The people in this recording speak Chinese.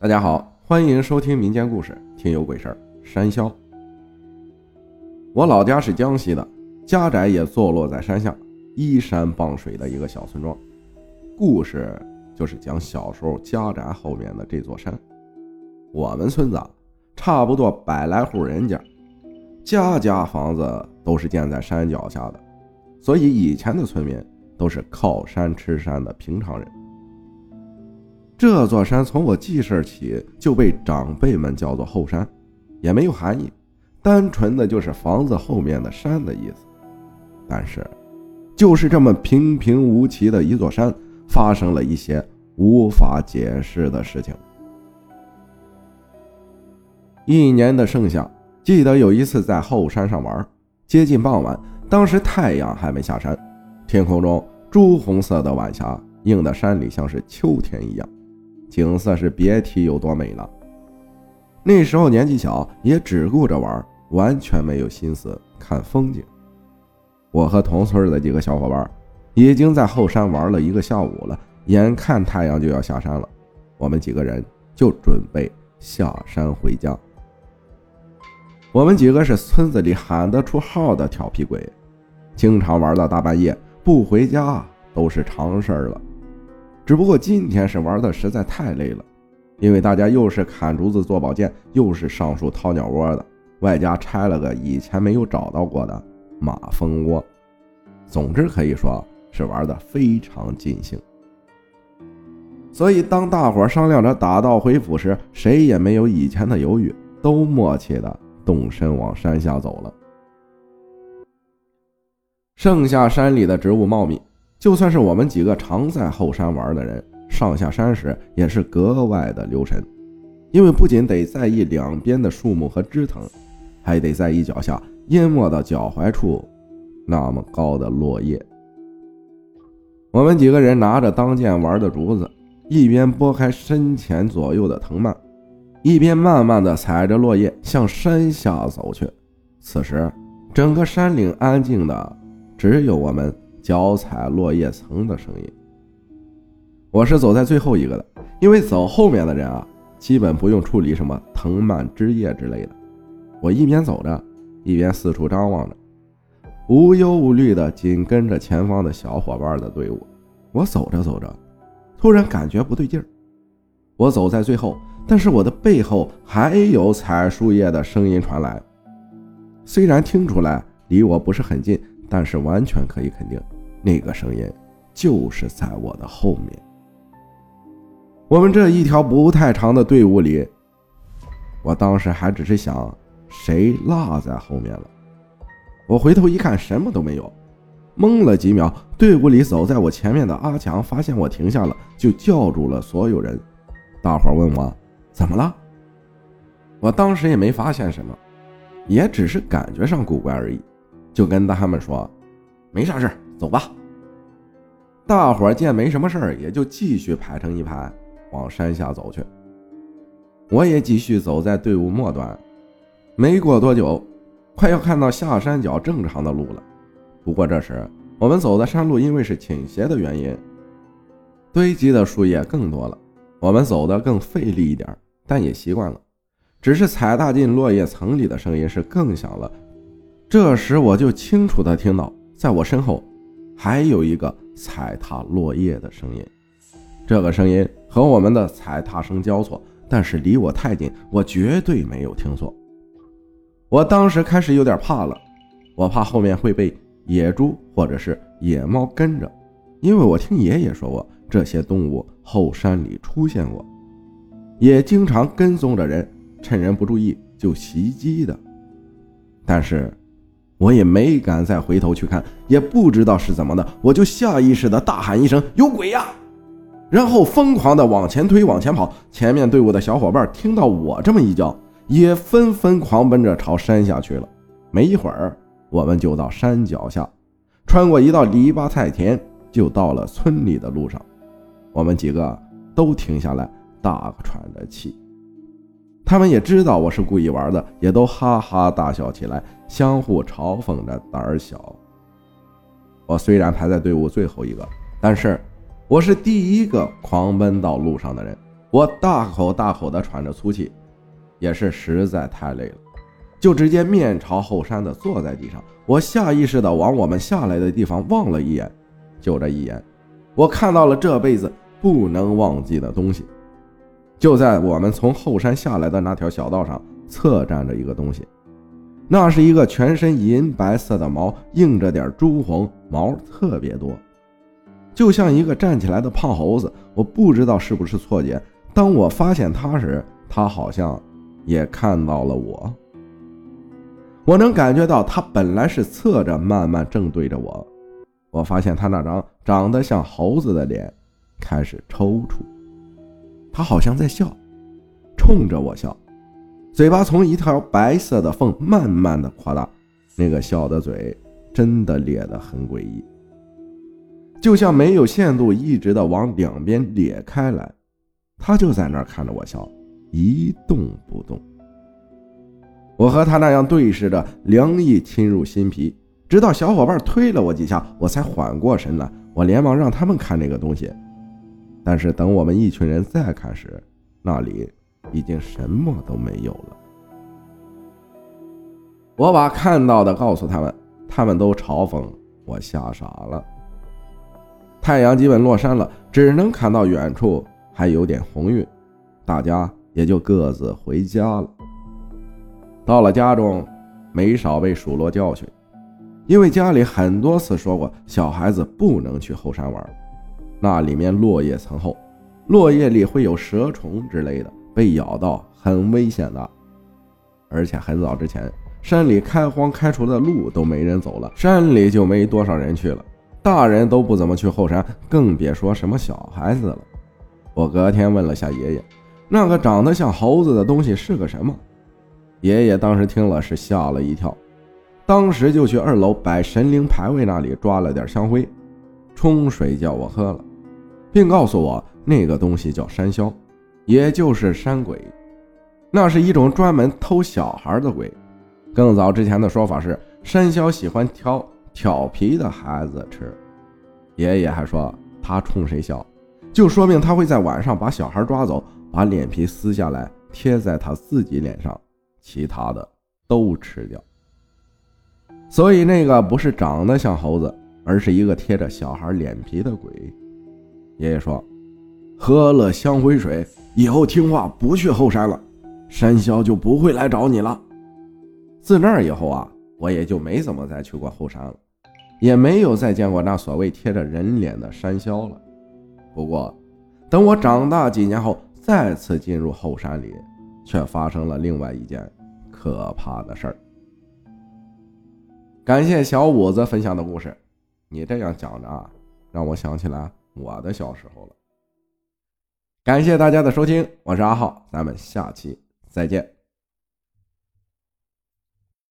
大家好，欢迎收听民间故事《听有鬼事儿》。山魈，我老家是江西的，家宅也坐落在山下，依山傍水的一个小村庄。故事就是讲小时候家宅后面的这座山。我们村子差不多百来户人家，家家房子都是建在山脚下的，所以以前的村民都是靠山吃山的平常人。这座山从我记事起就被长辈们叫做后山，也没有含义，单纯的就是房子后面的山的意思。但是，就是这么平平无奇的一座山，发生了一些无法解释的事情。一年的盛夏，记得有一次在后山上玩，接近傍晚，当时太阳还没下山，天空中朱红色的晚霞映得山里像是秋天一样。景色是别提有多美了。那时候年纪小，也只顾着玩，完全没有心思看风景。我和同村的几个小伙伴已经在后山玩了一个下午了，眼看太阳就要下山了，我们几个人就准备下山回家。我们几个是村子里喊得出号的调皮鬼，经常玩到大半夜不回家都是常事儿了。只不过今天是玩的实在太累了，因为大家又是砍竹子做宝剑，又是上树掏鸟窝的，外加拆了个以前没有找到过的马蜂窝。总之可以说是玩的非常尽兴。所以当大伙商量着打道回府时，谁也没有以前的犹豫，都默契的动身往山下走了。盛夏山里的植物茂密。就算是我们几个常在后山玩的人，上下山时也是格外的留神，因为不仅得在意两边的树木和枝藤，还得在意脚下淹没到脚踝处那么高的落叶。我们几个人拿着当剑玩的竹子，一边拨开身前左右的藤蔓，一边慢慢的踩着落叶向山下走去。此时，整个山岭安静的，只有我们。脚踩落叶层的声音。我是走在最后一个的，因为走后面的人啊，基本不用处理什么藤蔓枝叶之类的。我一边走着，一边四处张望着，无忧无虑的紧跟着前方的小伙伴的队伍。我走着走着，突然感觉不对劲儿。我走在最后，但是我的背后还有踩树叶的声音传来。虽然听出来离我不是很近，但是完全可以肯定。那个声音就是在我的后面。我们这一条不太长的队伍里，我当时还只是想谁落在后面了。我回头一看，什么都没有，懵了几秒。队伍里走在我前面的阿强发现我停下了，就叫住了所有人。大伙问我怎么了，我当时也没发现什么，也只是感觉上古怪而已，就跟他们说没啥事走吧，大伙见没什么事儿，也就继续排成一排往山下走去。我也继续走在队伍末端。没过多久，快要看到下山脚正常的路了。不过这时我们走的山路因为是倾斜的原因，堆积的树叶更多了，我们走的更费力一点，但也习惯了。只是踩踏进落叶层里的声音是更响了。这时我就清楚的听到，在我身后。还有一个踩踏落叶的声音，这个声音和我们的踩踏声交错，但是离我太近，我绝对没有听错。我当时开始有点怕了，我怕后面会被野猪或者是野猫跟着，因为我听爷爷说过，这些动物后山里出现过，也经常跟踪着人，趁人不注意就袭击的。但是。我也没敢再回头去看，也不知道是怎么的，我就下意识的大喊一声“有鬼呀”，然后疯狂的往前推，往前跑。前面队伍的小伙伴听到我这么一叫，也纷纷狂奔着朝山下去了。没一会儿，我们就到山脚下，穿过一道篱笆菜田，就到了村里的路上。我们几个都停下来，大喘着气。他们也知道我是故意玩的，也都哈哈大笑起来，相互嘲讽着胆儿小。我虽然排在队伍最后一个，但是我是第一个狂奔到路上的人。我大口大口的喘着粗气，也是实在太累了，就直接面朝后山的坐在地上。我下意识的往我们下来的地方望了一眼，就这一眼，我看到了这辈子不能忘记的东西。就在我们从后山下来的那条小道上，侧站着一个东西，那是一个全身银白色的毛，映着点朱红，毛特别多，就像一个站起来的胖猴子。我不知道是不是错觉。当我发现他时，他好像也看到了我。我能感觉到他本来是侧着，慢慢正对着我。我发现他那张长得像猴子的脸开始抽搐，他好像在笑，冲着我笑，嘴巴从一条白色的缝慢慢的扩大，那个笑的嘴真的咧得很诡异，就像没有限度，一直的往两边咧开来。他就在那儿看着我笑，一动不动。我和他那样对视着，凉意侵入心脾。直到小伙伴推了我几下，我才缓过神来。我连忙让他们看那个东西，但是等我们一群人再看时，那里已经什么都没有了。我把看到的告诉他们，他们都嘲讽我吓傻了。太阳基本落山了，只能看到远处。还有点红晕，大家也就各自回家了。到了家中，没少被数落教训，因为家里很多次说过小孩子不能去后山玩，那里面落叶层厚，落叶里会有蛇虫之类的，被咬到很危险的。而且很早之前，山里开荒开除的路都没人走了，山里就没多少人去了，大人都不怎么去后山，更别说什么小孩子了。我隔天问了下爷爷，那个长得像猴子的东西是个什么？爷爷当时听了是吓了一跳，当时就去二楼摆神灵牌位那里抓了点香灰，冲水叫我喝了，并告诉我那个东西叫山魈，也就是山鬼，那是一种专门偷小孩的鬼。更早之前的说法是山魈喜欢挑调皮的孩子吃。爷爷还说他冲谁笑？就说明他会在晚上把小孩抓走，把脸皮撕下来贴在他自己脸上，其他的都吃掉。所以那个不是长得像猴子，而是一个贴着小孩脸皮的鬼。爷爷说，喝了香灰水以后听话不去后山了，山魈就不会来找你了。自那以后啊，我也就没怎么再去过后山了，也没有再见过那所谓贴着人脸的山魈了。不过，等我长大几年后，再次进入后山里，却发生了另外一件可怕的事儿。感谢小五子分享的故事，你这样讲着啊，让我想起来我的小时候了。感谢大家的收听，我是阿浩，咱们下期再见。